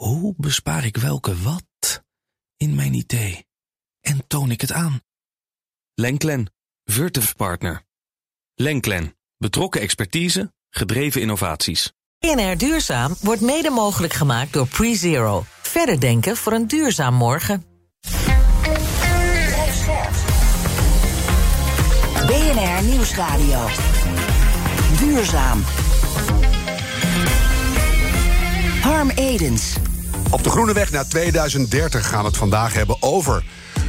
Hoe bespaar ik welke wat in mijn idee? En toon ik het aan? Lenklen, Virtuf Partner. Lenklen, betrokken expertise, gedreven innovaties. BNR Duurzaam wordt mede mogelijk gemaakt door PreZero. Verder denken voor een duurzaam morgen. BNR Nieuwsradio. Duurzaam. Harm Edens. Op de Groene Weg naar 2030 gaan we het vandaag hebben over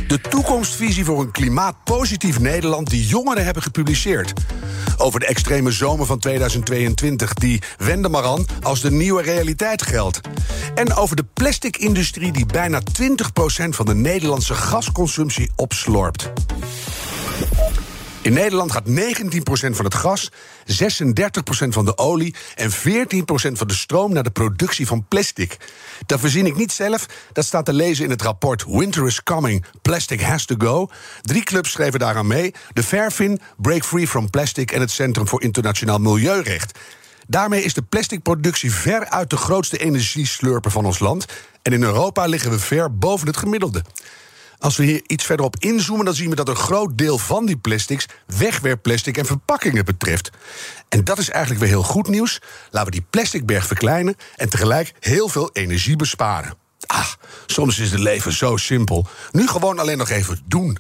de toekomstvisie voor een klimaatpositief Nederland die jongeren hebben gepubliceerd. Over de extreme zomer van 2022 die wende maar als de nieuwe realiteit geldt. En over de plastic-industrie die bijna 20% van de Nederlandse gasconsumptie opslorpt. In Nederland gaat 19% van het gas, 36% van de olie en 14% van de stroom naar de productie van plastic. Dat verzin ik niet zelf, dat staat te lezen in het rapport Winter is Coming, Plastic Has to Go. Drie clubs schreven daaraan mee: de Fairfin, Break Free from Plastic en het Centrum voor Internationaal Milieurecht. Daarmee is de plasticproductie ver uit de grootste energieslurper van ons land. En in Europa liggen we ver boven het gemiddelde. Als we hier iets verderop inzoomen, dan zien we dat een groot deel van die plastics wegwerpplastic en verpakkingen betreft. En dat is eigenlijk weer heel goed nieuws. Laten we die plasticberg verkleinen en tegelijk heel veel energie besparen. Ah, soms is het leven zo simpel. Nu gewoon alleen nog even doen.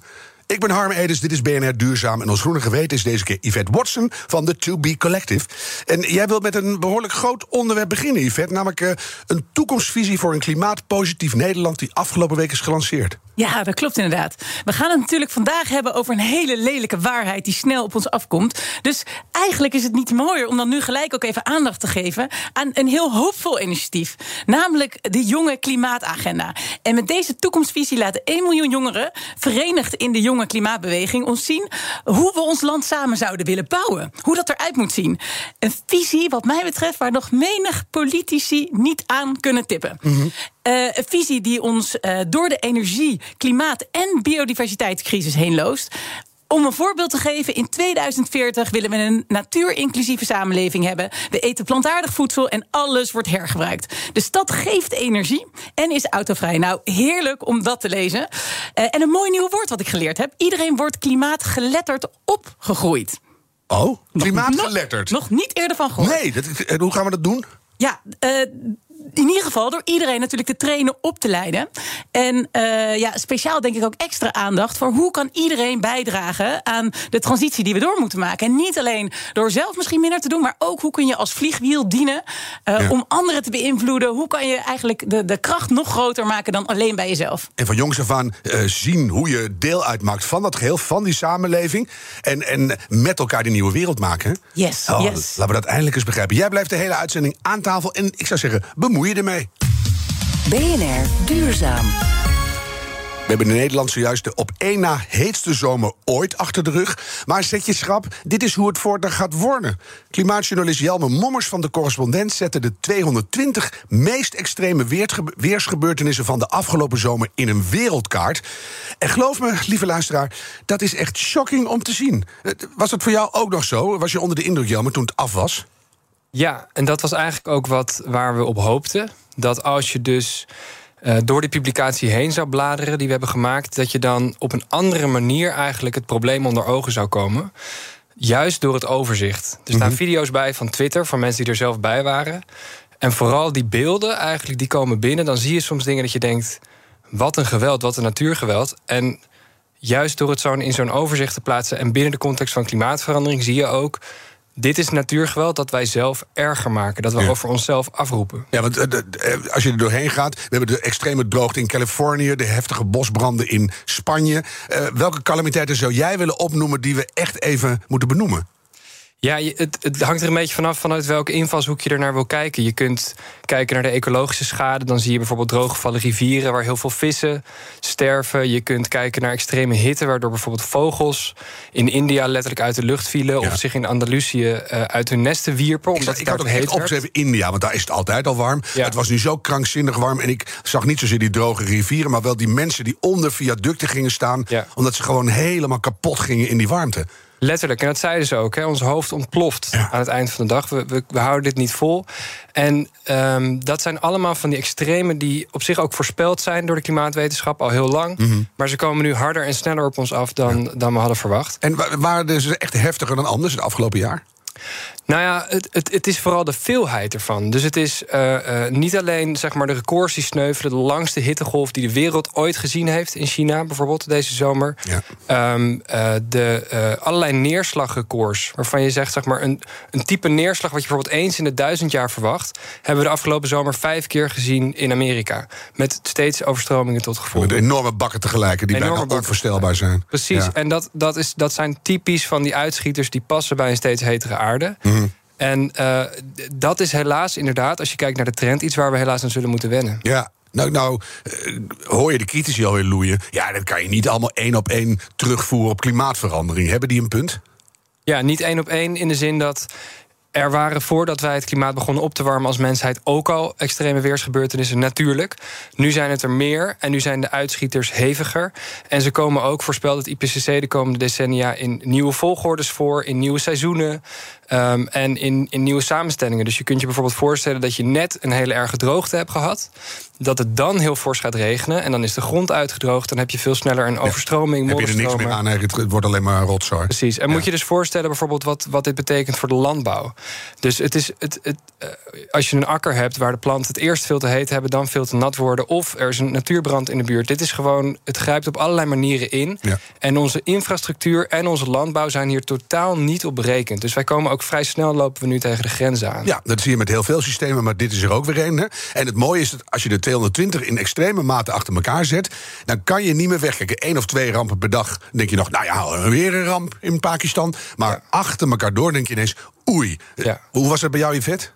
Ik ben Harm Edens, dit is BNR Duurzaam. En ons groene geweten is deze keer Yvette Watson van de To Be Collective. En jij wilt met een behoorlijk groot onderwerp beginnen, Yvette. Namelijk uh, een toekomstvisie voor een klimaatpositief Nederland... die afgelopen week is gelanceerd. Ja, dat klopt inderdaad. We gaan het natuurlijk vandaag hebben over een hele lelijke waarheid die snel op ons afkomt. Dus eigenlijk is het niet mooier om dan nu gelijk ook even aandacht te geven aan een heel hoopvol initiatief. Namelijk de jonge klimaatagenda. En met deze toekomstvisie laten 1 miljoen jongeren, verenigd in de jonge klimaatbeweging, ons zien hoe we ons land samen zouden willen bouwen. Hoe dat eruit moet zien. Een visie, wat mij betreft, waar nog menig politici niet aan kunnen tippen. Mm een visie die ons uh, door de energie, klimaat en biodiversiteitscrisis heen loost. Om een voorbeeld te geven, in 2040 willen we een natuurinclusieve samenleving hebben. We eten plantaardig voedsel en alles wordt hergebruikt. De stad geeft energie en is autovrij. Nou, heerlijk om dat te lezen. Uh, en een mooi nieuw woord wat ik geleerd heb. Iedereen wordt klimaatgeletterd opgegroeid. Oh, klimaatgeletterd? Nog, nog, niet eerder van gehoord. Nee, dat, hoe gaan we dat doen? Ja, uh, in ieder geval door iedereen natuurlijk te trainen op te leiden. En uh, ja, speciaal denk ik ook extra aandacht voor hoe kan iedereen bijdragen aan de transitie die we door moeten maken. En niet alleen door zelf misschien minder te doen, maar ook hoe kun je als vliegwiel dienen uh, ja. om anderen te beïnvloeden. Hoe kan je eigenlijk de, de kracht nog groter maken dan alleen bij jezelf? En van jongs af aan uh, zien hoe je deel uitmaakt van dat geheel, van die samenleving. En, en met elkaar die nieuwe wereld maken. Yes, oh, yes. Laten we dat eindelijk eens begrijpen. Jij blijft de hele uitzending aan tafel. En ik zou zeggen, bemoei je ermee. BNR Duurzaam. We hebben in Nederland zojuist de op één na heetste zomer ooit achter de rug. Maar zet je schrap, dit is hoe het voortaan gaat worden. Klimaatjournalist Jelme Mommers van de Correspondent zette de 220 meest extreme weersgebeurtenissen van de afgelopen zomer in een wereldkaart. En geloof me, lieve luisteraar, dat is echt shocking om te zien. Was dat voor jou ook nog zo? Was je onder de indruk, Jelme, toen het af was? Ja, en dat was eigenlijk ook wat waar we op hoopten. Dat als je dus uh, door die publicatie heen zou bladeren die we hebben gemaakt, dat je dan op een andere manier eigenlijk het probleem onder ogen zou komen. Juist door het overzicht. Er staan mm -hmm. video's bij van Twitter van mensen die er zelf bij waren. En vooral die beelden eigenlijk, die komen binnen. Dan zie je soms dingen dat je denkt: wat een geweld, wat een natuurgeweld. En juist door het zo in zo'n overzicht te plaatsen en binnen de context van klimaatverandering zie je ook dit is natuurgeweld dat wij zelf erger maken. Dat we ja. over onszelf afroepen. Ja, want uh, als je er doorheen gaat... we hebben de extreme droogte in Californië... de heftige bosbranden in Spanje. Uh, welke calamiteiten zou jij willen opnoemen... die we echt even moeten benoemen? Ja, het, het, hangt er een beetje vanaf vanuit welke invalshoek je er naar wil kijken. Je kunt kijken naar de ecologische schade. Dan zie je bijvoorbeeld drooggevallen rivieren waar heel veel vissen sterven. Je kunt kijken naar extreme hitte, waardoor bijvoorbeeld vogels in India letterlijk uit de lucht vielen. Ja. Of zich in Andalusië uh, uit hun nesten wierpen. Omdat ik, ik had ook heet opgeschreven India, want daar is het altijd al warm. Ja. Het was nu zo krankzinnig warm. En ik zag niet zozeer die droge rivieren, maar wel die mensen die onder viaducten gingen staan. Ja. Omdat ze gewoon helemaal kapot gingen in die warmte. Letterlijk, en dat zeiden ze ook. Hè. Ons hoofd ontploft aan het eind van de dag. We, we, we houden dit niet vol. En um, dat zijn allemaal van die extremen die op zich ook voorspeld zijn door de klimaatwetenschap al heel lang. Mhm. Maar ze komen nu harder en sneller op ons af dan, dan we hadden verwacht. En wa- waren ze echt heftiger dan anders het afgelopen jaar? Nou ja, het, het, het is vooral de veelheid ervan. Dus het is eh, eh, niet alleen zeg maar, de records die sneuvelen, de langste hittegolf die de wereld ooit gezien heeft in China, bijvoorbeeld deze zomer. Ja. Ehm, eh, de allerlei neerslagrecords, waarvan je zegt zeg maar, een, een type neerslag wat je bijvoorbeeld eens in de duizend jaar verwacht, hebben we de afgelopen zomer vijf keer gezien in Amerika. Met steeds overstromingen tot gevolg. Met enorme bakken tegelijk, die Enorme bijna onvoorstelbaar zijn. Precies, Ja. en dat, dat, is, dat zijn typisch van die uitschieters die passen bij een steeds hetere aarde. Mhm. En eh, dat is helaas inderdaad, als je kijkt naar de trend, iets waar we helaas aan zullen moeten wennen. Ja. Nou, nou eh, hoor je de critici alweer loeien. Ja, dat kan je niet allemaal één op één terugvoeren op klimaatverandering. Hebben die een punt? Ja, niet één op één in de zin dat. Er waren voordat wij het klimaat begonnen op te warmen als mensheid ook al extreme weersgebeurtenissen, natuurlijk. Nu zijn het er meer en nu zijn de uitschieters heviger. En ze komen ook, voorspelt het IPCC, de komende decennia in nieuwe volgordes voor, in nieuwe seizoenen ehm, en in, in nieuwe samenstellingen. Dus je kunt je bijvoorbeeld voorstellen dat je net een hele erge droogte hebt gehad. Dat het dan heel fors gaat regenen en dan is de grond uitgedroogd. Dan heb je veel sneller een overstroming, Heb je er niks meer aan? Het, het wordt alleen maar rotzooi. Precies. En moet je dus voorstellen bijvoorbeeld wat, wat dit betekent voor de landbouw. Dus het is het, het, eh, als je een akker hebt waar de planten het eerst veel te heet hebben, dan veel te nat worden. Of er is een natuurbrand in de buurt. Dit is gewoon, het grijpt op allerlei manieren in. Ja. En onze infrastructuur en onze landbouw zijn hier totaal niet op berekend. Dus wij komen ook vrij snel lopen we nu tegen de grenzen aan. Ja, dat zie je met heel veel systemen, maar dit is er ook weer een. Hè? En het mooie is dat als je de 220 in extreme mate achter elkaar zet, dan kan je niet meer wegkijken. Eén of twee rampen per dag, dan denk je nog, nou ja, weer een ramp in Pakistan. Maar achter elkaar door denk je ineens, oei. Ja. Hoe was het bij jou, Yvette?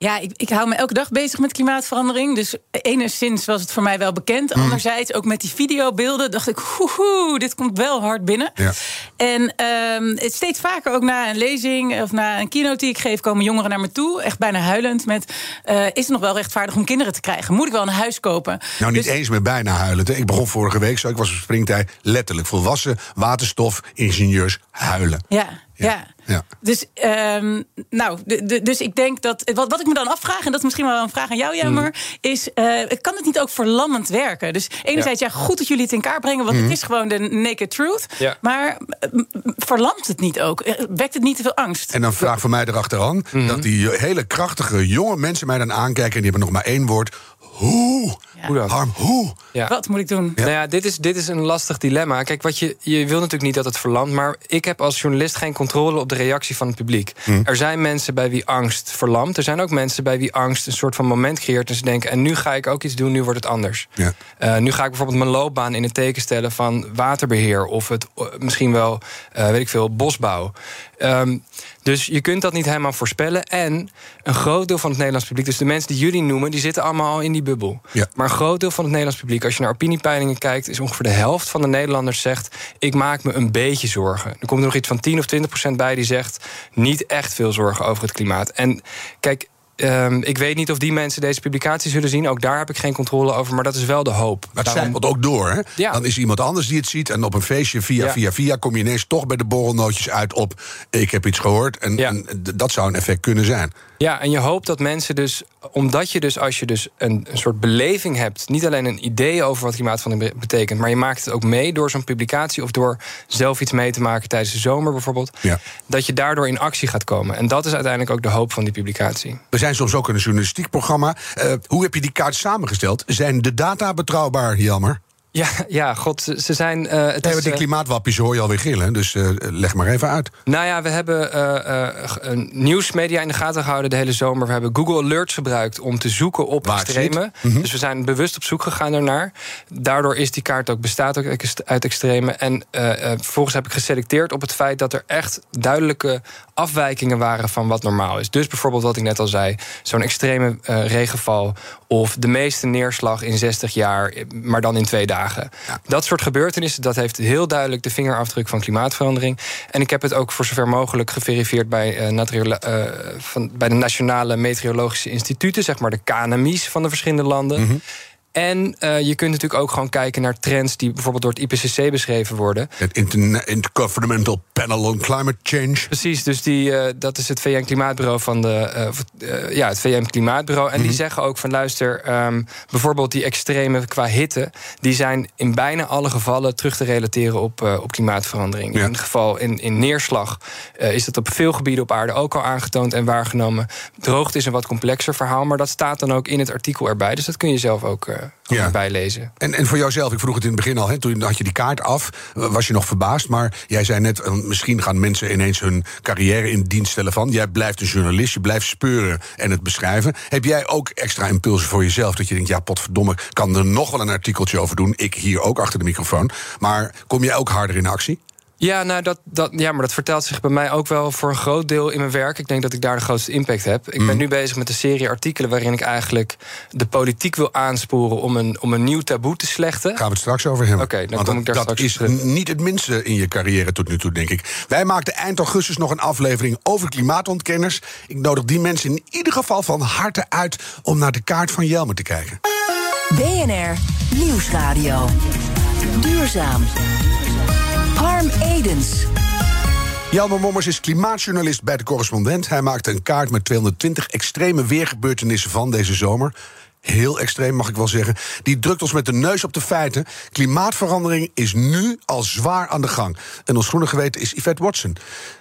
Ja, ik, ik hou me elke dag bezig met klimaatverandering. Dus enigszins was het voor mij wel bekend. Mhm. Anderzijds, ook met die videobeelden, dacht ik, hoehoe, dit komt wel hard binnen. Ja. En ehm, het steeds vaker ook na een lezing of na een keynote die ik geef, komen jongeren naar me toe, echt bijna huilend, met eh, is het nog wel rechtvaardig om kinderen te krijgen? Moet ik wel een huis kopen? Nou, niet Dus- eens meer bijna huilend. hè. Ik begon vorige week zo, ik was op springtijd, letterlijk volwassen waterstof, ingenieurs huilen. Ja, ja. Ja. Dus, ehm, nou, dus ik denk dat. Wat, wat ik me dan afvraag, en dat is misschien wel een vraag aan jou, Jammer, is: eh, kan het niet ook verlammend werken? Dus enerzijds, ja. goed dat jullie het in kaart brengen, want het is gewoon de naked truth. Ja. Maar eh, verlamt het niet ook? Eh, Wekt het niet te veel angst? En dan vraag van mij erachteraan Mhm. dat die hele krachtige jonge mensen mij dan aankijken en die hebben nog maar één woord. Hoe? Hoe dan? Harm, hoe? Ja. Wat moet ik doen? Nou ja, dit is, dit is een lastig dilemma. Kijk, wat je, je wil natuurlijk niet dat het verlamt... maar ik heb als journalist geen controle op de reactie van het publiek. Er zijn mensen bij wie angst verlamt. Er zijn ook mensen bij wie angst een soort van moment creëert... en ze denken, en nu ga ik ook iets doen, nu wordt het anders. Ja. Eh, nu ga ik bijvoorbeeld mijn loopbaan in het teken stellen van waterbeheer... of het, eh, misschien wel, eh, weet ik veel, bosbouw. Ehm, dus je kunt dat niet helemaal voorspellen. En een groot deel van het Nederlands publiek... dus de mensen die jullie noemen, die zitten allemaal al in die bubbel. Ja. Maar een groot deel van het Nederlands publiek... als je naar opiniepeilingen kijkt... is ongeveer de helft van de Nederlanders zegt... ik maak me een beetje zorgen. Er komt er nog iets van 10 of 20 procent bij die zegt... niet echt veel zorgen over het klimaat. En kijk... ehm, ik weet niet of die mensen deze publicatie zullen zien. Ook daar heb ik geen controle over, maar dat is wel de hoop. Maar het Daarom- ook door, hè? Ja. Dan is iemand anders die het ziet... en op een feestje via, Ja. via, via... kom je ineens toch bij de borrelnootjes uit op... ik heb iets gehoord en, Ja. en d- dat zou een effect kunnen zijn. Ja, en je hoopt dat mensen dus, omdat je dus als je dus een, een soort beleving hebt, niet alleen een idee over wat klimaatverandering be- betekent, maar je maakt het ook mee door zo'n publicatie of door zelf iets mee te maken tijdens de zomer bijvoorbeeld, Ja. dat je daardoor in actie gaat komen. En dat is uiteindelijk ook de hoop van die publicatie. We zijn soms ook een journalistiek programma. Eh, hoe heb je die kaart samengesteld? Zijn de data betrouwbaar, Jammer? Ja, ja, god, ze, zijn. eh, het Nee, is, die eh, klimaatwappies hoor je alweer gillen. Dus eh, leg maar even uit. Nou ja, we hebben een nieuwsmedia in de gaten gehouden de hele zomer. We hebben Google Alerts gebruikt om te zoeken op Waar extreme. Mhm. Dus we zijn bewust op zoek gegaan daarnaar. Daardoor is die kaart ook bestaat ook uit extreme. En vervolgens heb ik geselecteerd op het feit dat er echt duidelijke afwijkingen waren van wat normaal is. Dus bijvoorbeeld wat ik net al zei, zo'n extreme regenval of de meeste neerslag in 60 jaar, maar dan in twee dagen. Dat soort gebeurtenissen, dat heeft heel duidelijk de vingerafdruk van klimaatverandering. En ik heb het ook voor zover mogelijk geverifieerd bij, eh, eh, van, bij de Nationale Meteorologische Instituten, zeg maar de KNMI's van de verschillende landen. En uh, je kunt natuurlijk ook gewoon kijken naar trends die bijvoorbeeld door het IPCC beschreven worden. Het Intergovernmental Panel on Climate Change. Precies, dus die, uh, dat is het VN-klimaatbureau van de. Uh, ja, het VN-klimaatbureau. En mm -hmm. die zeggen ook van luister, um, bijvoorbeeld die extreme qua hitte, die zijn in bijna alle gevallen terug te relateren op, op klimaatverandering. Ja. In het geval in, in neerslag is dat op veel gebieden op aarde ook al aangetoond en waargenomen. Droogte is een wat complexer verhaal, maar dat staat dan ook in het artikel erbij. Dus dat kun je zelf ook ja. bijlezen. En, en voor jouzelf, ik vroeg het in het begin al, hè, toen had je die kaart af, was je nog verbaasd. Maar jij zei net, uh, misschien gaan mensen ineens hun carrière in dienst stellen van. Jij blijft een journalist, je blijft speuren en het beschrijven. Heb jij ook extra impulsen voor jezelf? Dat je denkt, ja, potverdomme, kan er nog wel een artikeltje over doen. Ik hier ook achter de microfoon. Maar kom jij ook harder in actie? Ja, nou dat, dat, ja, maar dat vertelt zich bij mij ook wel voor een groot deel in mijn werk. Ik denk dat ik daar de grootste impact heb. Ik ben nu bezig met een serie artikelen waarin ik eigenlijk de politiek wil aansporen om een, om een nieuw taboe te slechten. Gaan we het straks over hebben. Oké, okay, dan Want kom ik daar dat straks is terug. niet het minste in je carrière tot nu toe, denk ik. Wij maakten eind augustus nog een aflevering over klimaatontkenners. Ik nodig die mensen in ieder geval van harte uit om naar de kaart van Jelmer te kijken. BNR Nieuwsradio. Duurzaam. Harm Edens. Jelmer Mommers is klimaatjournalist bij de correspondent. Hij maakte een kaart met 220 extreme weergebeurtenissen van deze zomer. Heel extreem, mag ik wel zeggen. Die drukt ons met de neus op de feiten. Klimaatverandering is nu al zwaar aan de gang. En ons groene geweten is Yvette Watson.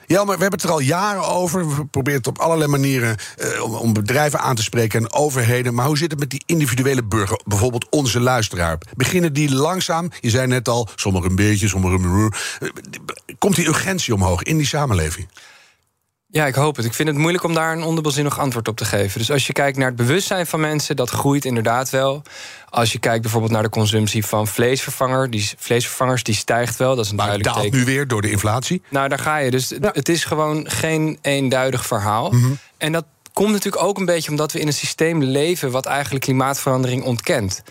Jelmer, we hebben het er al jaren over. We proberen het op allerlei manieren uh, om, om, bedrijven aan te spreken en overheden. Maar hoe zit het met die individuele burger? Bijvoorbeeld onze luisteraar. Beginnen die langzaam? Je zei net al, sommigen een beetje, sommigen een. Uh, komt die urgentie omhoog in die samenleving? Ja, ik hoop het. Ik vind het moeilijk om daar een ondubbelzinnig antwoord op te geven. Dus als je kijkt naar het bewustzijn van mensen, dat groeit inderdaad wel. Als je kijkt bijvoorbeeld naar de consumptie van vleesvervanger, die vleesvervangers, die stijgt wel. Dat is een maar duidelijk daalt teken. nu weer door de inflatie? Nou, daar ga je. Dus ja. het is gewoon geen eenduidig verhaal. Mm -hmm. En dat komt natuurlijk ook een beetje omdat we in een systeem leven wat eigenlijk klimaatverandering ontkent.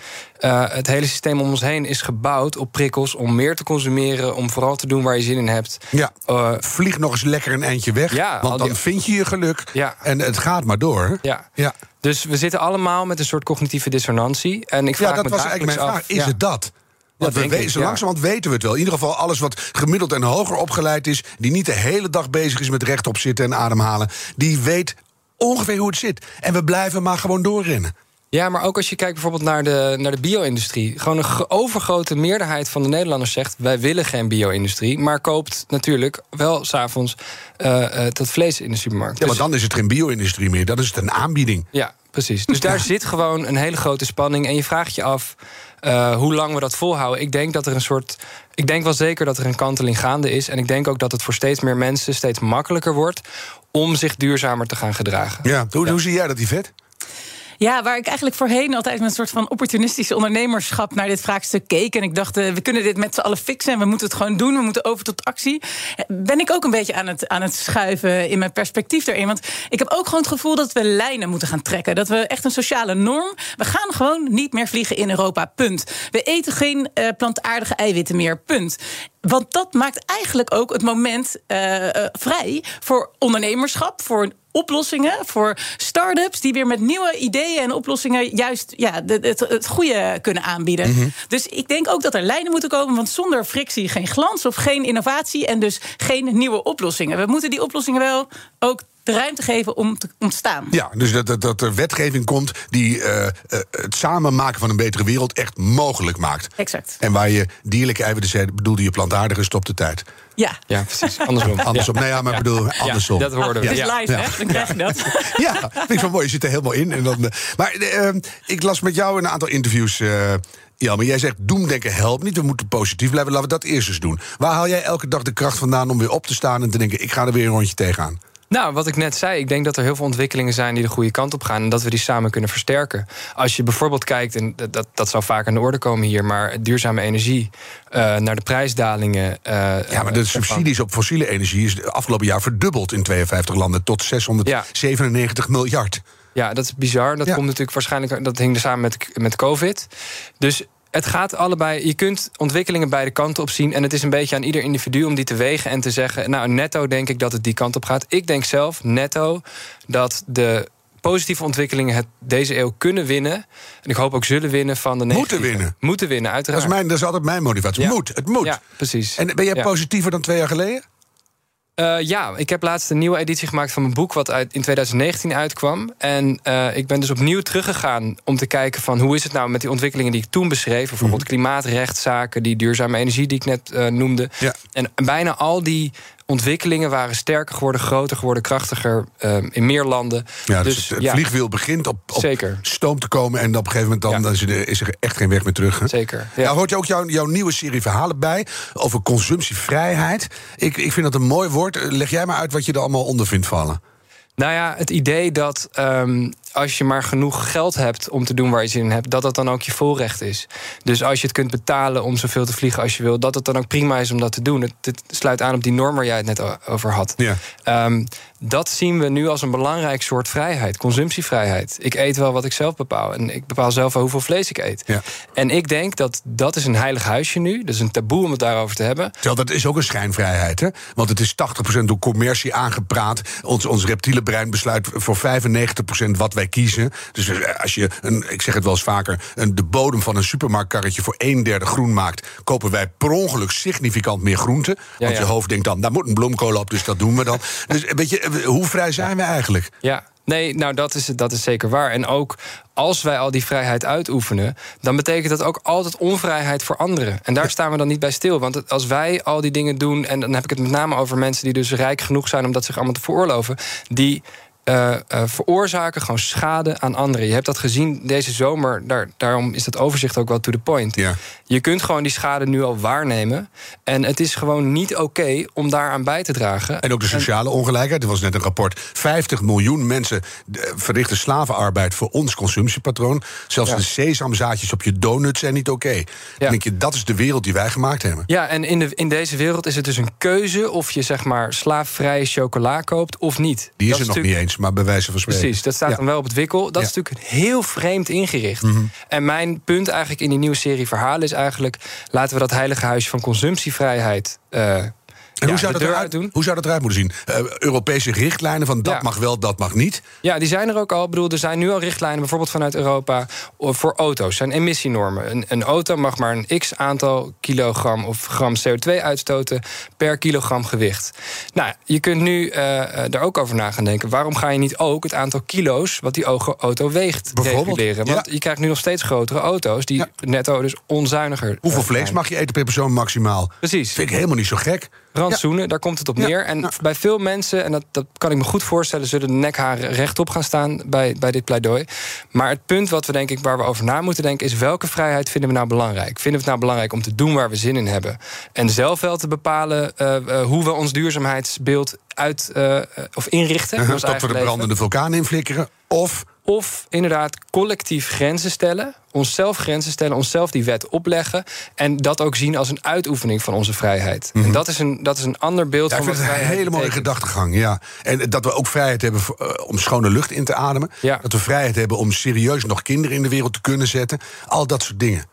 Uh, het hele systeem om ons heen is gebouwd op prikkels om meer te consumeren, om vooral te doen waar je zin in hebt. Ja, uh, vlieg nog eens lekker een eindje weg, ja, want dan die... vind je je geluk ja. en het gaat maar door. Ja. ja. Dus we zitten allemaal met een soort cognitieve dissonantie. En ik vraag ja, dat me was eigenlijk mijn af, vraag. Is het dat? Want Ja, we zo ja. langzamerhand weten we het wel. In ieder geval alles wat gemiddeld en hoger opgeleid is... die niet de hele dag bezig is met rechtop zitten en ademhalen... die weet ongeveer hoe het zit. En we blijven maar gewoon doorrennen. Ja, maar ook als je kijkt bijvoorbeeld naar de, naar de bio-industrie. Gewoon een overgrote meerderheid van de Nederlanders zegt... wij willen geen bio-industrie, maar koopt natuurlijk wel s'avonds uh, uh, dat vlees in de supermarkt. Ja, Dus- maar dan is het geen bio-industrie meer. Dan is het een aanbieding. Ja, precies. Dus daar zit gewoon een hele grote spanning. En je vraagt je af uh, hoe lang we dat volhouden. Ik denk dat er een soort. Ik denk wel zeker dat er een kanteling gaande is. En ik denk ook dat het voor steeds meer mensen steeds makkelijker wordt om zich duurzamer te gaan gedragen. Ja, hoe, hoe zie jij dat, Yvette? Ja, waar ik eigenlijk voorheen altijd met een soort van opportunistische ondernemerschap naar dit vraagstuk keek. En ik dacht, uh, we kunnen dit met z'n allen fixen en we moeten het gewoon doen. We moeten over tot actie. Ben ik ook een beetje aan het, aan het schuiven in mijn perspectief erin. Want ik heb ook gewoon het gevoel dat we lijnen moeten gaan trekken. Dat we echt een sociale norm. We gaan gewoon niet meer vliegen in Europa. Punt. We eten geen uh, plantaardige eiwitten meer. Punt. Want dat maakt eigenlijk ook het moment uh, vrij voor ondernemerschap, voor oplossingen, voor start-ups die weer met nieuwe ideeën en oplossingen juist ja, het, het, het goede kunnen aanbieden. Mm-hmm. Dus ik denk ook dat er lijnen moeten komen, want zonder frictie geen glans of geen innovatie en dus geen nieuwe oplossingen. We moeten die oplossingen wel ook de ruimte geven om te ontstaan. Ja, dus dat, dat, dat er wetgeving komt die uh, uh, het samen maken van een betere wereld echt mogelijk maakt. Exact. En waar je dierlijke eiwitten zei, bedoelde je plantaardige, stopt de tijd. Ja. Ja, precies. Andersom. andersom. Ja. Nee, ja, maar ik bedoel, andersom. Ja, dat hoorden we. Het is Ja. live, Ja. hè? Dan krijg je dat. Ja, vind ik zo mooi. Je zit er helemaal in. En dan, uh, maar uh, ik las met jou een aantal interviews. Uh, ja, maar jij zegt doemdenken helpt niet. We moeten positief blijven. Laten we dat eerst eens doen. Waar haal jij elke dag de kracht vandaan om weer op te staan en te denken: ik ga er weer een rondje tegenaan? Nou, wat ik net zei, ik denk dat er heel veel ontwikkelingen zijn die de goede kant op gaan en dat we die samen kunnen versterken. Als je bijvoorbeeld kijkt, en dat, dat zal vaak aan de orde komen hier, maar duurzame energie, uh, naar de prijsdalingen. Uh, ja, maar de subsidies op fossiele energie is afgelopen jaar verdubbeld in 52 landen tot 697 ja. miljard. Ja, dat is bizar. Dat Ja. komt natuurlijk waarschijnlijk, dat hing er samen met, met COVID. Dus het gaat allebei. Je kunt ontwikkelingen beide kanten op zien. En het is een beetje aan ieder individu om die te wegen en te zeggen. Nou, netto denk ik dat het die kant op gaat. Ik denk zelf netto dat de positieve ontwikkelingen het deze eeuw kunnen winnen. En ik hoop ook zullen winnen van de negatieve. Moeten winnen. Moeten winnen, Dat uiteraard. is, mijn, dat is altijd mijn motivatie. Ja. Moet, het moet. Ja, precies. En ben jij Ja. positiever dan twee jaar geleden? Eh, ja, ik heb laatst een nieuwe editie gemaakt van mijn boek... wat uit, in 2019 uitkwam. En eh, ik ben dus opnieuw teruggegaan om te kijken... van hoe is het nou met die ontwikkelingen die ik toen beschreef... bijvoorbeeld klimaatrechtszaken, die duurzame energie die ik net eh, noemde. Ja. En bijna al die ontwikkelingen waren sterker geworden... groter geworden, krachtiger eh, in meer landen. Ja, dus, het, het ja, vliegwiel begint op, op Zeker. stoom te komen... en op een gegeven moment dan, Ja. dan is, er, is er echt geen weg meer terug. Hè? Zeker, Ja. ja. hoort je ook jouw, jouw nieuwe serie verhalen bij... over consumptievrijheid. Ik, ik vind dat een mooi woord. Leg jij maar uit wat je er allemaal onder vindt vallen. Nou ja, het idee dat ehm, als je maar genoeg geld hebt om te doen waar je zin in hebt, dat dat dan ook je voorrecht is. Dus als je het kunt betalen om zoveel te vliegen als je wil, dat het dan ook prima is om dat te doen. Het, het sluit aan op die norm waar jij het net over had. Ja. Ehm, dat zien we nu als een belangrijk soort vrijheid, consumptievrijheid. Ik eet wel wat ik zelf bepaal en ik bepaal zelf wel hoeveel vlees ik eet. Ja. En ik denk dat dat is een heilig huisje nu. Dat is een taboe om het daarover te hebben. Terwijl dat is ook een schijnvrijheid, hè? Want het is 80% door commercie aangepraat. Ons, ons reptiele brein besluit voor 95% wat wij kiezen. Dus eh, als je, een, ik zeg het wel eens vaker... Een, de bodem van een supermarktkarretje voor een derde groen maakt... kopen wij per ongeluk significant meer groente. Want ja. je hoofd denkt dan, daar moet een bloemkool op, dus dat doen we dan. Dus weet je, eh, hoe vrij zijn we eigenlijk? Ja, nee, nou dat is, dat is zeker waar. En ook als wij al die vrijheid uitoefenen, dan betekent dat ook altijd onvrijheid voor anderen. En daar staan we dan niet bij stil. Want als wij al die dingen doen, en dan heb ik het met name over mensen die dus rijk genoeg zijn om dat zich allemaal te veroorloven, die. Eh, eh, veroorzaken gewoon schade aan anderen. Je hebt dat gezien deze zomer. Daar, daarom is dat overzicht ook wel to the point. Ja. Je kunt gewoon die schade nu al waarnemen. En het is gewoon niet oké om daaraan bij te dragen. En ook de sociale ongelijkheid. Er was net een rapport. 50 miljoen mensen verrichten slavenarbeid voor ons consumptiepatroon. Zelfs Ja. de sesamzaadjes op je donuts zijn niet oké. Ja. denk je, dat is de wereld die wij gemaakt hebben. Ja, en in, de, in deze wereld is het dus een keuze of je zeg maar slaafvrije chocola koopt of niet. Die is Dat er nog niet eens, maar bij wijze van spreken. Precies, dat staat Ja. dan wel op het wikkel. Dat is Ja. Mhm. natuurlijk heel vreemd ingericht. En mijn punt eigenlijk in die nieuwe serie verhalen is eigenlijk... laten we dat heilige huisje van consumptievrijheid... eh, En hoe, zou dat eruit, uitdoen. hoe zou dat eruit moeten zien? Eh, Europese richtlijnen van dat mag wel, dat mag niet. Ja, die zijn er ook al. Ik bedoel, er zijn nu al richtlijnen, bijvoorbeeld vanuit Europa, voor auto's. zijn emmissienormen. Een, een auto mag maar een x aantal kilogram of gram CO2 uitstoten per kilogram gewicht. Nou, je kunt nu eh, eh, daar ook over na gaan denken. Waarom ga je niet ook het aantal kilo's wat die auto- weegt reguleren? Want ja. je krijgt nu nog steeds grotere auto's die Ja. netto dus onzuiniger Hoeveel eh, vlees mag je eten per persoon maximaal? Precies. Vind ik helemaal niet zo gek. Rantsoenen, daar komt het op neer. En ja. bij veel mensen, en dat, dat kan ik me goed voorstellen, zullen de nekharen rechtop gaan staan bij, bij dit pleidooi. Maar het punt wat we denk ik waar we over na moeten denken, is welke vrijheid vinden we nou belangrijk? Vinden we het nou belangrijk om te doen waar we zin in hebben? En zelf wel te bepalen eh, eh, hoe we ons duurzaamheidsbeeld uit of inrichten. in ons Tot we de brandende vulkaan inflikkeren. Of Of inderdaad collectief grenzen stellen. Onszelf grenzen stellen, onszelf die wet opleggen. En dat ook zien als een uitoefening van onze vrijheid. En dat is een, dat is een ander beeld Mhm. Ja, ik van vind het een hele mooie gedachtegang. Ja. En dat we ook vrijheid hebben eh, om schone lucht in te ademen. Ja. Dat we vrijheid hebben om serieus nog kinderen in de wereld te kunnen zetten. Al dat soort dingen.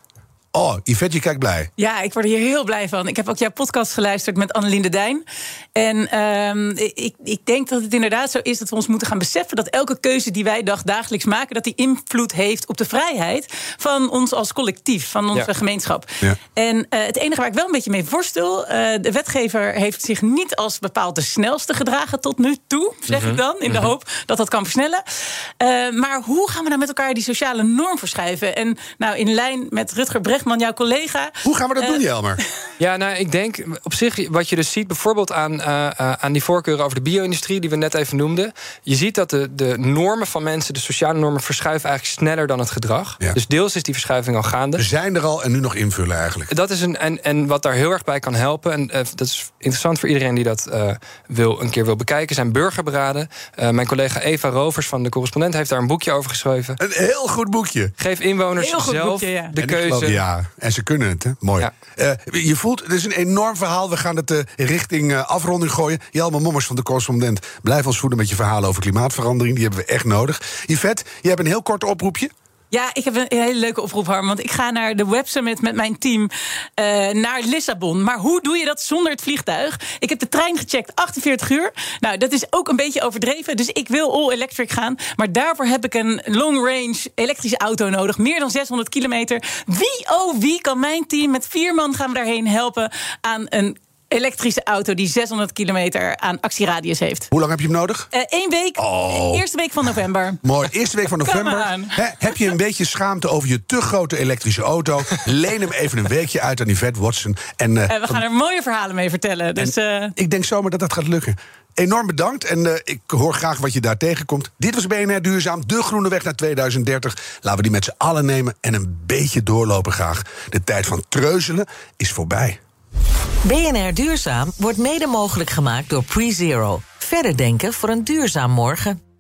Oh, Yvette, je kijkt blij. Ja, ik word hier heel blij van. Ik heb ook jouw podcast geluisterd met Annelien de Dijn. En ehm, ik, ik denk dat het inderdaad zo is dat we ons moeten gaan beseffen... dat elke keuze die wij dag, dagelijks maken... dat die invloed heeft op de vrijheid van ons als collectief, van onze Ja. gemeenschap. Ja. En eh, het enige waar ik wel een beetje mee worstel... eh, de wetgever heeft zich niet als bepaald de snelste gedragen tot nu toe... zeg Mhm. ik dan, in de hoop dat dat kan versnellen. Eh, maar hoe gaan we nou met elkaar die sociale norm verschuiven? En nou, in lijn met Rutger Brechtman, jouw collega... Hoe gaan we dat Eh, doen, Jelmer? Ja, nou, ik denk op zich wat je dus ziet, bijvoorbeeld aan, eh, eh, aan die voorkeuren over de bio-industrie, die we net even noemden. Je ziet dat de, de normen van mensen, de sociale normen, verschuiven eigenlijk sneller dan het gedrag. Ja. Dus deels is die verschuiving al gaande. We zijn er al en nu nog invullen eigenlijk. Dat is een, en, en wat daar heel erg bij kan helpen, en dat is interessant voor iedereen die dat eh, wil, een keer wil bekijken, zijn burgerberaden. Eh, mijn collega Eva Rovers van de correspondent heeft daar een boekje over geschreven. Een heel goed boekje. Geef inwoners Heel goed zelf boekje, ja. de En ik geloof- keuze. Ja, en ze kunnen het, hè? Mooi. Ja. Eh, je voelt, het is een enorm verhaal. We gaan het eh, richting eh, afronding gooien. Jelmer Mommers van de correspondent. Blijf ons voeden met je verhalen over klimaatverandering. Die hebben we echt nodig. Yvette, je hebt een heel kort oproepje. Ja, ik heb een hele leuke oproep, Harm. Want ik ga naar de Web Summit met mijn team uh, naar Lissabon. Maar hoe doe je dat zonder het vliegtuig? Ik heb de trein gecheckt, 48 uur. Nou, dat is ook een beetje overdreven. Dus ik wil all electric gaan. Maar daarvoor heb ik een long range elektrische auto nodig. Meer dan 600 kilometer. Wie, oh wie, kan mijn team met vier man gaan we daarheen helpen aan een elektrische auto die 600 kilometer aan actieradius heeft. Hoe lang heb je hem nodig? Eén uh, week. Oh. Eerste week van november. Mooi. Eerste week van november. He, heb je een beetje schaamte over je te grote elektrische auto? Leen hem even een weekje uit aan Yvette Watson. En, uh, en we gaan er mooie verhalen mee vertellen. Dus, uh... Ik denk zomaar dat dat gaat lukken. Enorm bedankt en uh, ik hoor graag wat je daar tegenkomt. Dit was BNR Duurzaam, de groene weg naar 2030. Laten we die met z'n allen nemen en een beetje doorlopen graag. De tijd van treuzelen is voorbij. BNR Duurzaam wordt mede mogelijk gemaakt door PreZero. Verder denken voor een duurzaam morgen.